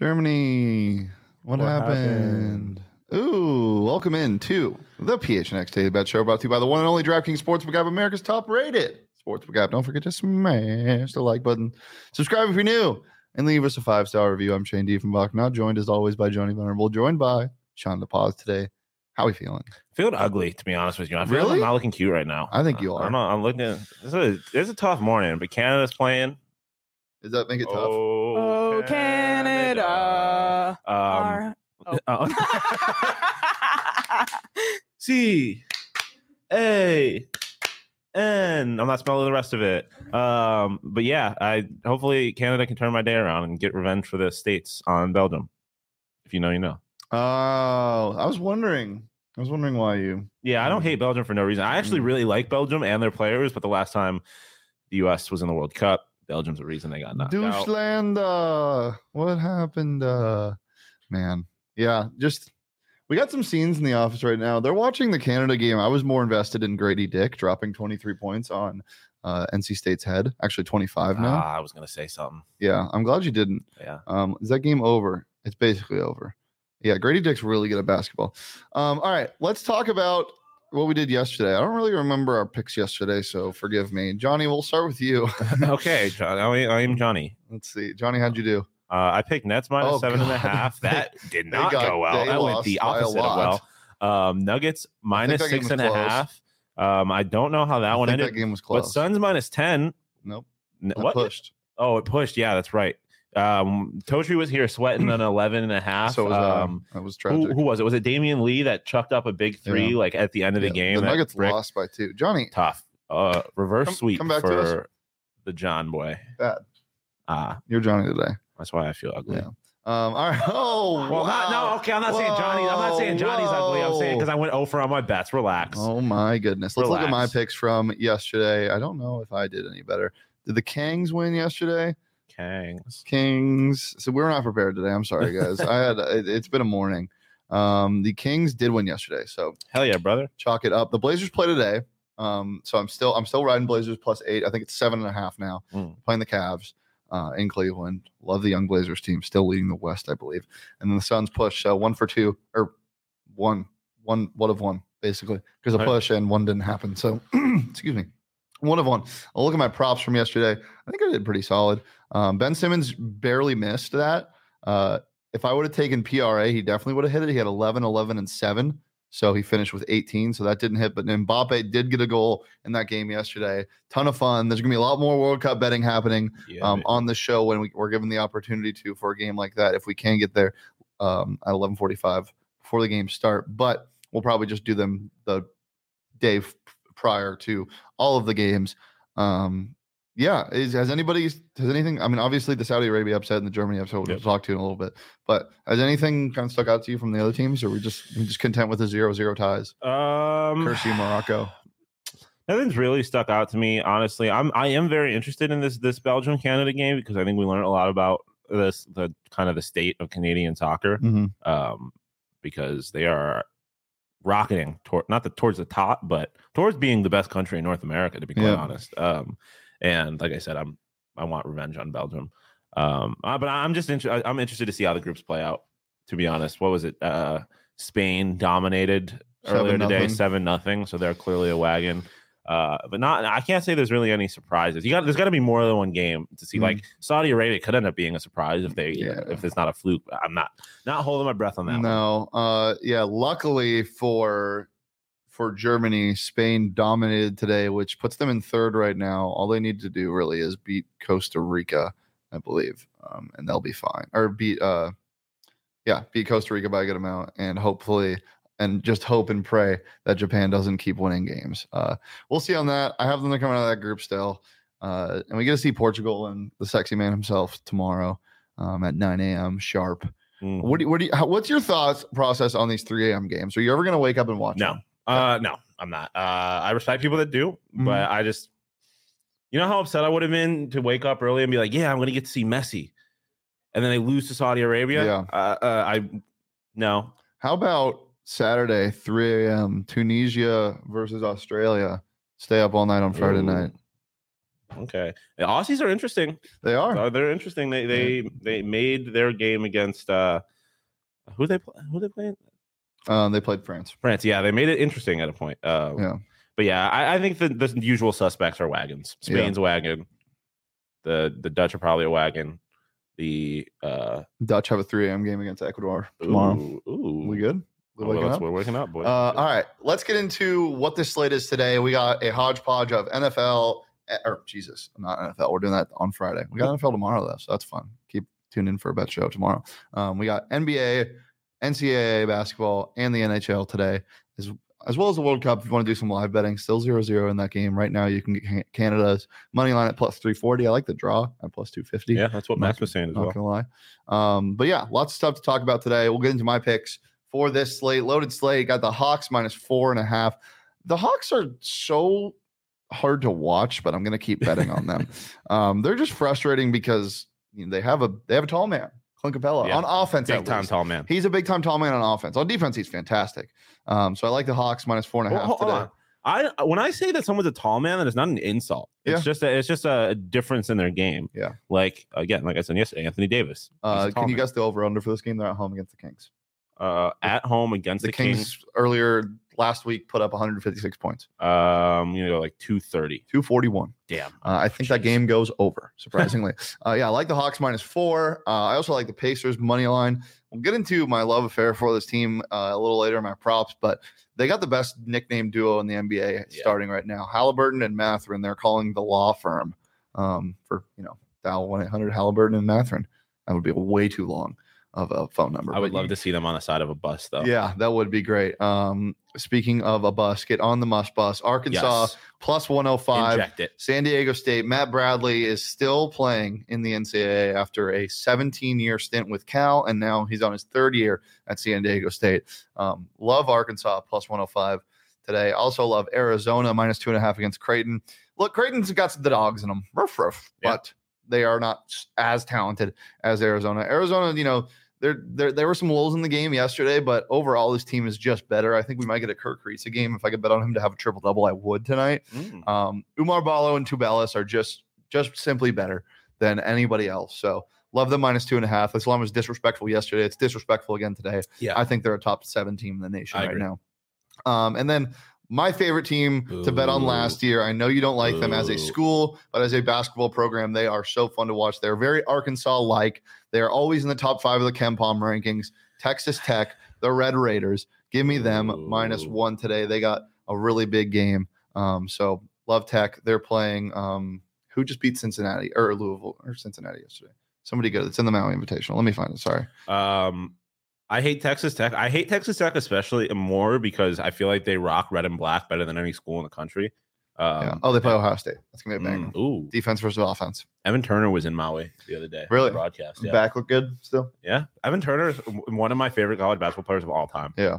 Germany. What, What happened? Ooh, welcome in to the PHNX Daily Bet Show brought to you by the one and only DraftKings Sportsbook app, America's top rated sportsbook app. Don't forget to smash the like button. Subscribe if you're new and leave us a five star review. I'm Shane Diefenbach, Now joined as always by Johnny Venerable, joined by Sean DePaz today. How are we feeling? feeling ugly to be honest with you. I feel like Really? I'm not looking cute right now. I think you are. I are. don't know. I'm looking. It's a, it's a tough morning, but Canada's playing. Does that make it tough? Oh, Oh, Canada. Um, Our- oh. uh, C A N. I'm not spelling the rest of it. Um, but yeah, I hopefully Canada can turn my day around and get revenge for the states on Belgium. If you know, you know. Oh, I was wondering. I was wondering why you. Yeah, I don't hate Belgium for no reason. I actually Mm. really like Belgium and their players, but the last time the U.S. was in the World Cup, Belgium's the reason they got knocked out. Uh, what happened? Uh, man, yeah, just we got some scenes in the office right now. They're watching the Canada game. I was more invested in Grady Dick dropping 23 points on uh, NC State's head. Actually, 25 now. Ah, I was gonna say something. Yeah, I'm glad you didn't. Yeah. Um, is that game over? It's basically over. Yeah, Grady Dick's really good at basketball. Um, all right, let's talk about what we did yesterday. I don't really remember our picks yesterday, so forgive me. Johnny, we'll start with you. okay, John, I, I am Johnny. Let's see. Johnny, how'd you do? Uh, I picked Nets minus Oh, seven and a half. That did not got- go well. That went the opposite of well. Um, Nuggets minus six and a half. Um, I don't know how that I one think ended. that game was but close. Suns minus ten. nope. N- What? pushed. Oh, it pushed. Yeah, that's right. Um, Totri was here sweating an 11 and a half. So was I. um, That was who, tragic. who was it? Was it Damion Lee that chucked up a big three Yeah. like at the end of the game? The Nuggets brick? lost by two. Johnny, Tough. Uh, reverse Come- sweep come back to us. for the John boy. bad. Ah, You're Johnny today. that's why I feel ugly. Yeah. Um. All right. Oh. Well, wow. not, no, okay. I'm not saying Johnny. I'm not saying Johnny's ugly. I'm saying because I went over on my bets. Relax. Oh my goodness. Let's look at my picks from yesterday. I don't know if I did any better. Did the Kangs win yesterday? Kangs. Kings. So we're not prepared today. I'm sorry, guys. I had it, it's been a morning. Um, the Kings did win yesterday, so Hell yeah, brother. chalk it up. The Blazers play today. Um, so I'm still I'm still riding Blazers plus eight. I think it's seven and a half now. Mm. Playing the Cavs uh, in Cleveland. Love the young Blazers team, still leading the West, I believe. And then the Suns push uh, one for two or one one one of one basically because a push and one didn't happen. So excuse me, one of one. I'll look at my props from yesterday. I think I did pretty solid. Um, ben Simmons barely missed that. Uh, if I would have taken PRA, he definitely would have hit it. He had 11, 11, and 7. So he finished with 18. So that didn't hit. But Mbappe did get a goal in that game yesterday. Ton of fun. There's going to be a lot more World Cup betting happening Yeah, um, on the show when we, we're given the opportunity to for a game like that if we can get there um, at 11:45 before the game start. But we'll probably just do them the day prior to all of the games. Um, yeah, is, has anybody has anything? I mean, obviously the Saudi Arabia upset and the Germany upset we'll Yep. talk to in a little bit. But has anything kind of stuck out to you from the other teams, or we just we just content with the zero zero ties? um, Curse you, Morocco. Nothing's really stuck out to me, honestly. I'm I am very interested in this this Belgium Canada game because I think we learned a lot about this the kind of the state of Canadian soccer. Mhm. Um, because they are rocketing toward not the towards the top, but towards being the best country in North America, to be quite Yeah. honest. Um, and like I said, I'm I want revenge on Belgium. Um, uh, but I'm just inter- I'm interested to see how the groups play out. To be honest, what was it? Uh, Spain dominated earlier Seven today, nothing. seven nothing. So they're clearly a wagon. Uh, but not. I can't say there's really any surprises. You got there's got to be more than one game to see. Mhm. Like Saudi Arabia could end up being a surprise if they Yeah. if it's not a fluke. I'm not not holding my breath on that. one. No, uh, yeah. Luckily for for Germany, Spain dominated today, which puts them in third right now. All they need to do really is beat Costa Rica, I believe, um, and they'll be fine. Or beat, uh, yeah, beat Costa Rica by a good amount, and hopefully and just hope and pray that Japan doesn't keep winning games. Uh, we'll see on that. I have them coming out of that group still. Uh, and we get to see Portugal and the sexy man himself tomorrow um, at 9 a.m. sharp. Mm. What do you, what do you, how, what's your thoughts process on these 3 a.m. games? Are you ever going to wake up and watch? No, them? uh, no, I'm not. Uh, I respect people that do, Mhm. but I just, you know, how upset I would have been to wake up early and be like, "Yeah, I'm going to get to see Messi," and then they lose to Saudi Arabia. Yeah. Uh, uh, I no. How about Saturday, 3 a.m. Tunisia versus Australia? Stay up all night on Friday Ooh. night. Okay, the Aussies are interesting. They are. They're interesting. They they they made their game against uh, who they play, who they playing Um, they played France. France. Yeah, they made it interesting at a point. Uh, Yeah. But yeah, I, I think the, the usual suspects are wagons. Spain's a wagon. The the Dutch are probably a wagon. The uh Dutch have a 3 a.m. game against Ecuador tomorrow. Ooh, ooh. We good? We Oh, waking let's- up? We're waking up, boys. Uh, all right, let's get into what this slate is today. We got a hodgepodge of NFL, eh, or Jesus, not NFL. We're doing that on Friday. We got NFL tomorrow though, so that's fun. Keep tuned in for a bet show tomorrow. Um, we got NBA, NCAA basketball, and the NHL today, as as well as the World Cup. If you want to do some live betting, still 0-0 in that game right now. You can get Canada's money line at plus three forty. I like the draw at plus two fifty. yeah, that's what Max was saying as Not well. gonna lie. Um, but yeah, lots of stuff to talk about today. We'll get into my picks for this slate. Loaded slate. Got the Hawks minus four and a half. The Hawks are so hard to watch, but I'm gonna keep betting on them. Um, they're just frustrating because you know, they have a they have a tall man, Clint Capela, Yeah, on offense. Big at time least. tall man. He's a big time tall man on offense. On defense, he's fantastic. Um, so I like the Hawks minus four and a half today. on. I when I say that someone's a tall man, that is not an insult. It's Yeah. just a, it's just a difference in their game. Yeah. Like again, like I said yesterday, Anthony Davis. Uh, can you man. guess the over under for this game? They're at home against the Kings. Uh at home against The, the, Kings, Kings, earlier last week put up 156 points, um, you know, like 230. 241. Damn. Uh, I think that game goes over, surprisingly. uh, yeah, I like the Hawks minus four. Uh, I also like the Pacers money line. We'll get into my love affair for this team uh, a little later, in my props, but they got the best nickname duo in the NBA Yeah. starting right now. Halliburton and Mathurin. They're calling the law firm um, for, you know, dial 1 800 Halliburton and Mathurin. That would be way too long of a phone number. I would love you- to see them on the side of a bus though. Yeah, that would be great. Um, speaking of a bus, get on the must bus. Arkansas Yes. plus 105. Inject it. San Diego State, Matt Bradley is still playing in the NCAA after a 17 year stint with Cal, and now he's on his third year at San Diego State. Um, love Arkansas plus 105 today. Also love Arizona minus two and a half against Creighton. Look, Creighton's got the dogs in them, ruff, ruff, Yeah. but they are not as talented as Arizona. Arizona, you know, there, there there were some lulls in the game yesterday, but overall, this team is just better. I think we might get a Kerr Kriisa game. If I could bet on him to have a triple double, I would tonight. Mm. Um, Oumar Ballo and Tubelis are just just simply better than anybody else. So love them minus two and a half. Islam was disrespectful yesterday. It's disrespectful again today. Yeah. I think they're a top seven team in the nation I right agree. now. Um, and then my favorite team to bet on last year. I know you don't like them as a school, but as a basketball program, they are so fun to watch. They're very Arkansas like. They are always in the top five of the KenPom rankings. Texas Tech, the Red Raiders. Give me them Ooh. one today. They got a really big game. Um, so love Tech. They're playing. Um, who just beat Cincinnati or Louisville or Cincinnati yesterday? Somebody good. It's in the Maui Invitational. Let me find it. Sorry. Um, I hate Texas Tech. I hate Texas Tech especially more because I feel like they rock red and black better than any school in the country. Um, yeah. Oh, they play Ohio State. That's gonna be a banger. mm, ooh, Defense versus offense. Evan Turner was in Maui the other day. Really? Broadcast. Yeah. Back look good still. Yeah. Evan Turner is one of my favorite college basketball players of all time. Yeah.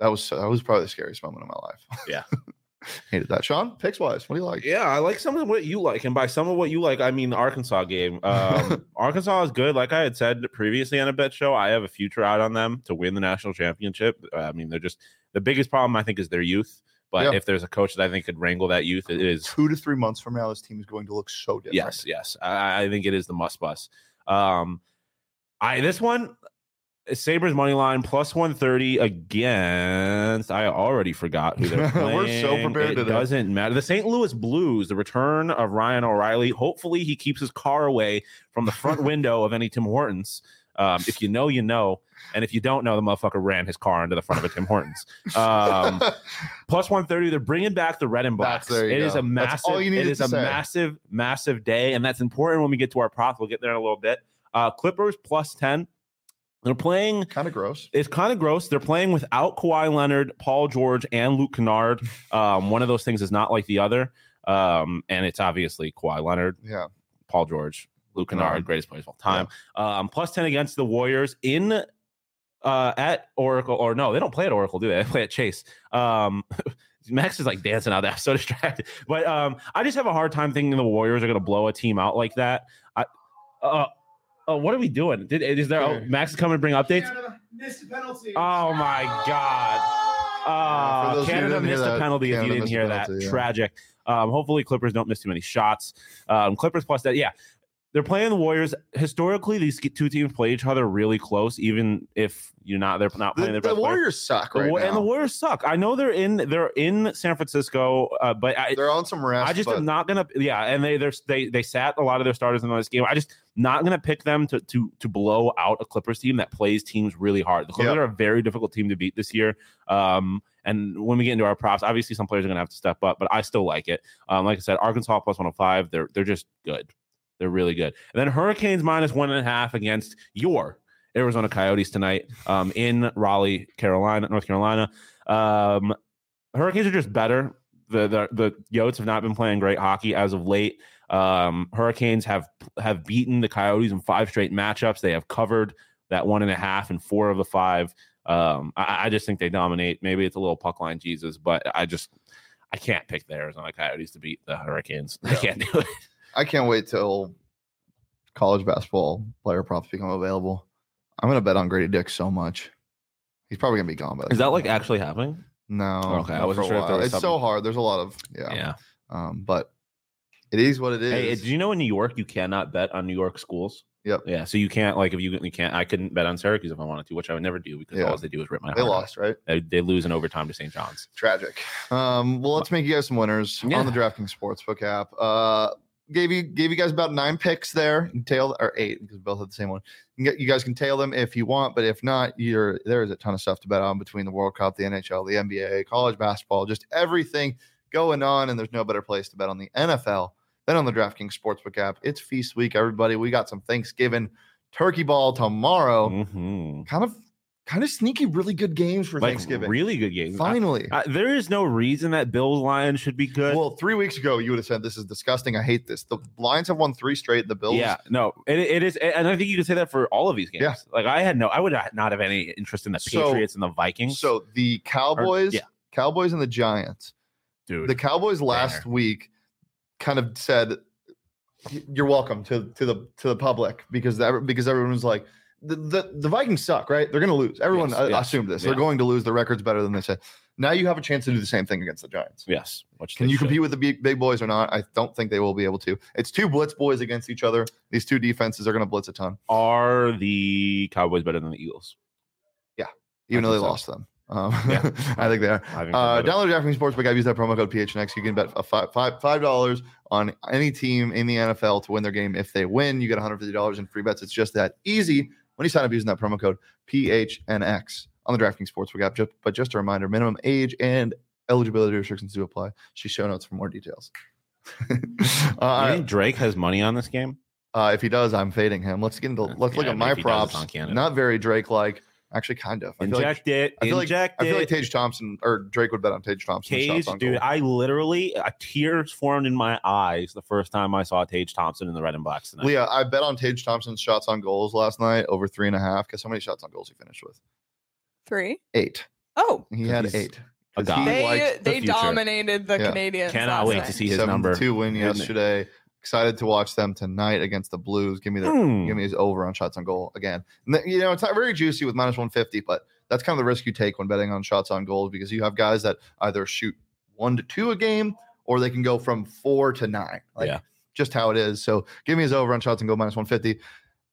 That was that was probably the scariest moment of my life. Yeah. Hated that. Sean, picks wise, what do you like? Yeah, I like some of what you like, and by some of what you like, I mean the Arkansas game. Um, Arkansas is good. Like I had said previously on a bet show, I have a future out on them to win the national championship. I mean, they're just the biggest problem I think is their youth. But Yeah. if there's a coach that I think could wrangle that youth, it is Two to three months from now, this team is going to look so different. yes, yes. I, I think it is the must bus. Um, I this one Sabres money line plus 130 against. I already forgot who they're playing. We're so prepared It doesn't matter. The St. Louis Blues, the return of Ryan O'Reilly. Hopefully, he keeps his car away from the front window of any Tim Hortons. Um, if you know, you know. And if you don't know, the motherfucker ran his car into the front of a Tim Hortons. Um, plus 130. They're bringing back the red and That's- blacks. there you It is go. a That's massive. it is a say. massive, massive day, and that's important when we get to our props. We'll get there in a little bit. Uh, Clippers plus 10. They're playing Kind of gross. it's kind of gross. They're playing without Kawhi Leonard, Paul George, and Luke Kennard. Um, one of those things is not like the other. Um, and it's obviously Kawhi Leonard, Yeah. Paul George, Luke Kennard, Kennard. greatest players of all time. Um, plus 10 against the Warriors in uh at Oracle, or no, they don't play at Oracle, do they? They play at Chase. Um Max is like dancing out there. I'm so distracted. But um, I just have a hard time thinking the Warriors are gonna blow a team out like that. I uh uh, what are we doing? Did is there oh, Max is coming to bring updates? Missed a penalty. Oh my god. Yeah, Uh, those Canada missed a that, penalty if you didn't missed a hear that. yeah. Tragic. Um, hopefully Clippers don't miss too many shots. Um, Clippers plus that, yeah. They're playing the Warriors. Historically, these two teams play each other really close, even if you're not they're not playing The, their the player. Warriors suck right Wa- now. and the Warriors suck. I know they're in they're in San Francisco, uh, but I, They're on some rest. I just but am not gonna. Yeah, and they they're, they they sat a lot of their starters in this game. I just not gonna pick them to to to blow out a Clippers team that plays teams really hard. The Clippers Yep. are a very difficult team to beat this year. Um, and when we get into our props, obviously some players are gonna have to step up, but I still like it. Um, like I said, Arkansas plus one hundred five. They're they're just good. They're really good. And then Hurricanes minus one and a half against your Arizona Coyotes tonight um, in Raleigh, Carolina, North Carolina. Um, Hurricanes are just better. The, the the Yotes have not been playing great hockey as of late. Um, Hurricanes have have beaten the Coyotes in five straight matchups. They have covered that one and a half in four of the five. Um, I, I just think they dominate. Maybe it's a little puck line Jesus, but I just I can't pick the Arizona Coyotes to beat the Hurricanes. I can't do it. I can't wait till college basketball player props become available. I'm gonna bet on Grady Dick so much. He's probably gonna be gone by. the Is that like actually happening? No. Okay, I wasn't sure if there was It's so hard. There's a lot of yeah. Yeah. Um, but it is what it is. Hey, did you know in New York you cannot bet on New York schools? Yep. Yeah, so you can't like if you you can't. I couldn't bet on Syracuse if I wanted to, which I would never do because Yeah. all they do is rip my. they heart out. lost, right? They, they lose in overtime to St. John's. Tragic. Um, well, let's make you guys some winners Yeah. on the DraftKings Sportsbook app. Uh, gave you gave you guys about nine picks there. You can tail or eight because we both had the same one. You, get, you guys can tail them if you want, but if not, you're there is a ton of stuff to bet on between the World Cup, the NHL, the NBA, college basketball, just everything going on. And there's no better place to bet on the NFL than on the DraftKings Sportsbook app. It's feast week, everybody. We got some Thanksgiving turkey ball tomorrow. Mhm. Kind of kind of sneaky, really good games for Like Thanksgiving. really good games. Finally. I- there is no reason that Bills Lions should be good. Well, three weeks ago, you would have said this is disgusting. I hate this. The Lions have won three straight. The Bills, yeah, no, it, it is, and I think you could say that for all of these games. Yeah. Like I had no, I would not have any interest in the So- Patriots and the Vikings. So the Cowboys, yeah. Cowboys and the Giants. dude, The Cowboys last week kind of said, "You're welcome to to the to the public," because that, because everyone was like, the, the the Vikings suck, right? They're going to lose. Everyone Yes, yes, assumed this. yeah. They're going to lose. The record's better than they said. Now you have a chance to do the same thing against the Giants. yes, Can you should. compete with the big, big boys or not? I don't think they will be able to. It's two blitz boys against each other. These two defenses are going to blitz a ton. Are the Cowboys better than the Eagles? Yeah. Even though they so. lost them. Um, Yeah. I think they are. Think Uh, download DraftKings Sportsbook. I use that promo code PHNX. You can bet a five, five, five dollars on any team in the NFL to win their game. If they win, you get $150 in free bets. It's just that easy when you sign up using that promo code PHNX on the DraftKings Sportsbook app. Just, but just a reminder: minimum age and eligibility restrictions do apply. See show notes for more details. you uh, think Drake has money on this game? uh, if he does, I'm fading him. Let's get into let's look yeah, at but my does, props. Not very Drake like. Actually, kind of. I feel like Inject it. I feel like inject I feel like. Tage Thompson or Drake would bet on Tage Thompson. Tage, shots on dude, goal. I literally uh, tears formed in my eyes the first time I saw Tage Thompson in the red and blacks tonight. Leah, I bet on Tage Thompson's shots on goals last night over three and a half. Guess how many shots on goals he finished with? Three. Eight. Oh, He had eight. a 'Cause god. he they the dominated the Yeah. Canadians. Cannot wait night. to see his seven number. two win And- yesterday. Excited to watch them tonight against the Blues. Give me the Hmm. give me his over on shots on goal again. And th- you know, it's not very juicy with minus 150, but that's kind of the risk you take when betting on shots on goals because you have guys that either shoot one to two a game or they can go from four to nine. Like Yeah. just how it is. So give me his over on shots on goal minus 150.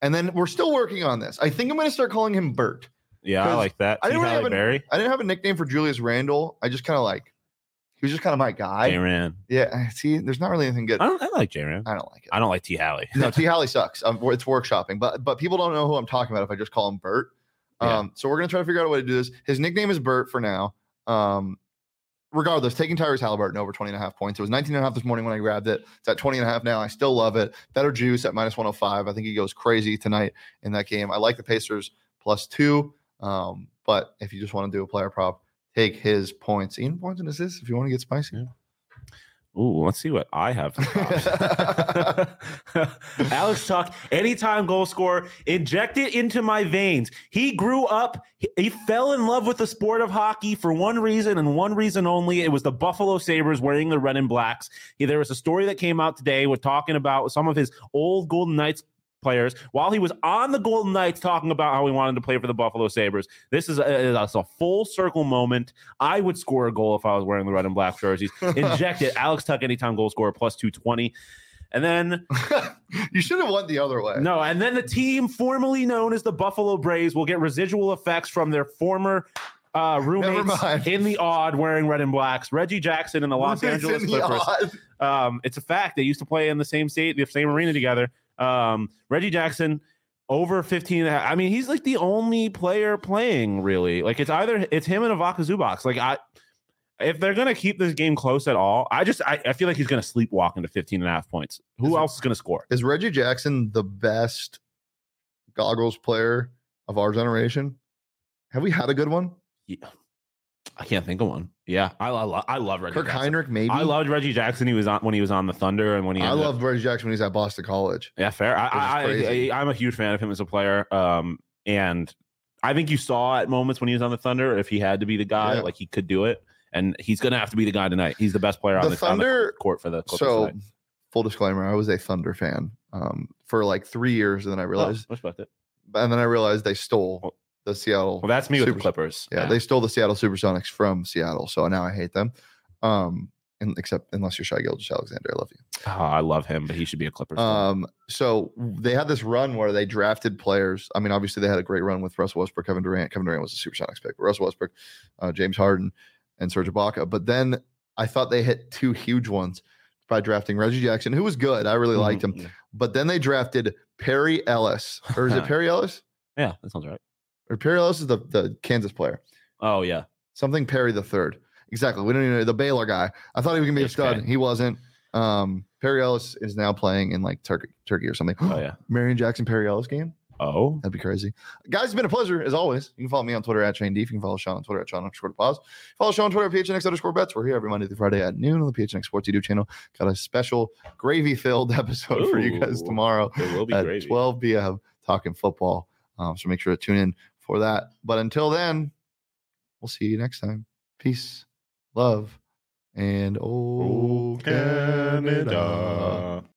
And then we're still working on this. I think I'm going to start calling him Bert. Yeah, I like that. I didn't really have a-. I didn't have a nickname for Julius Randle. I just kind of like, was just kind of my guy. J Ran. Yeah. See, there's not really anything good. I don't. I like J Ran. I don't like it. I don't like T. Halle. no, T. Halley sucks. Um, it's workshopping, but but people don't know who I'm talking about if I just call him Bert. Yeah. Um, so we're gonna try to figure out a way to do this. His nickname is Bert for now. Um, regardless, taking Tyrese Halliburton over 20 and a half points. It was 19 and a half this morning when I grabbed it. It's at 20 and a half now. I still love it. Better juice at minus 105. I think he goes crazy tonight in that game. I like the Pacers plus two. Um, but if you just want to do a player prop, take his points, even points and assists if you want to get spicy. Yeah. Ooh, let's see what I have. Alex Tuch, anytime goal scorer, inject it into my veins. He grew up, he, he fell in love with the sport of hockey for one reason and one reason only. It was the Buffalo Sabres wearing the red and blacks. He, there was a story that came out today with talking about some of his old Golden Knights players while he was on the Golden Knights talking about how he wanted to play for the Buffalo Sabres. This is a, is a full circle moment. I would score a goal if I was wearing the red and black jerseys. Inject it. Alex Tuch, anytime goal scorer, plus 220. And then, you should have went the other way. no, and then the team formerly known as the Buffalo Braves will get residual effects from their former uh, roommates in the odd wearing red and blacks. Reggie Jackson and the Los Angeles Clippers. Um, it's a fact. They used to play in the same state, the same arena together. Um, Reggie Jackson over 15 and a half. I mean, he's like the only player playing really. Like it's either it's him and Ivica Zubac's. Like I if they're gonna keep this game close at all, I just I, I feel like he's gonna sleepwalk into 15 and a half points. Who Is else is gonna score? Is Reggie Jackson the best goggles player of our generation? Have we had a good one? Yeah. I can't think of one. Yeah, I, I, I love Reggie Kirk Jackson. Hinrich, maybe. I loved Reggie Jackson. He was on when he was on the Thunder and when he I ended up- love Reggie Jackson when he's at Boston College. Yeah, fair. I, I, I I'm a huge fan of him as a player. Um, and I think you saw at moments when he was on the Thunder, if he had to be the guy, Yeah. like he could do it. And he's gonna have to be the guy tonight. He's the best player on The the, on the Thunder- court for the Clippers So, tonight. full disclaimer, I was a Thunder fan um, for like three years, and then I Oh, realized, respect it. and then I realized they stole Well- the Seattle. Well, that's me with the Clippers. yeah, they stole the Seattle SuperSonics from Seattle, so now I hate them. Um, and except unless you're Shai Gilgeous-Alexander, I love you. Oh, I love him, but he should be a Clippers. Um, so they had this run where they drafted players. I mean, obviously they had a great run with Russell Westbrook, Kevin Durant. Kevin Durant was a Supersonics pick, but Russell Westbrook, uh, James Harden, and Serge Ibaka. But then I thought they hit two huge ones by drafting Reggie Jackson, who was good. I really liked him. Mhm. But then they drafted Perry Ellis, or is it Perry Ellis? Yeah, that sounds right. Ellis is the, the Kansas player. Oh yeah, Something Perry the third. Exactly. We don't even know the Baylor guy. I thought he was gonna be a stud. okay. He wasn't. Um, Perry Ellis is now playing in like Turkey, Turkey or something. oh yeah. Marion Jackson Perry Ellis game. Oh, That'd be crazy. Guys, it's been a pleasure as always. You can follow me on Twitter at Shane Deef. You can follow Sean on Twitter at Sean underscore pause. Follow Sean on Twitter at PHNX underscore bets. We're here every Monday through Friday at noon on the PHNX Sports YouTube channel. Got a special gravy filled episode for you guys tomorrow it will be at gravy. 12 p.m. talking football. Um, so make sure to tune in for that. But until then, we'll see you next time. Peace, love, and oh, Oh, Canada.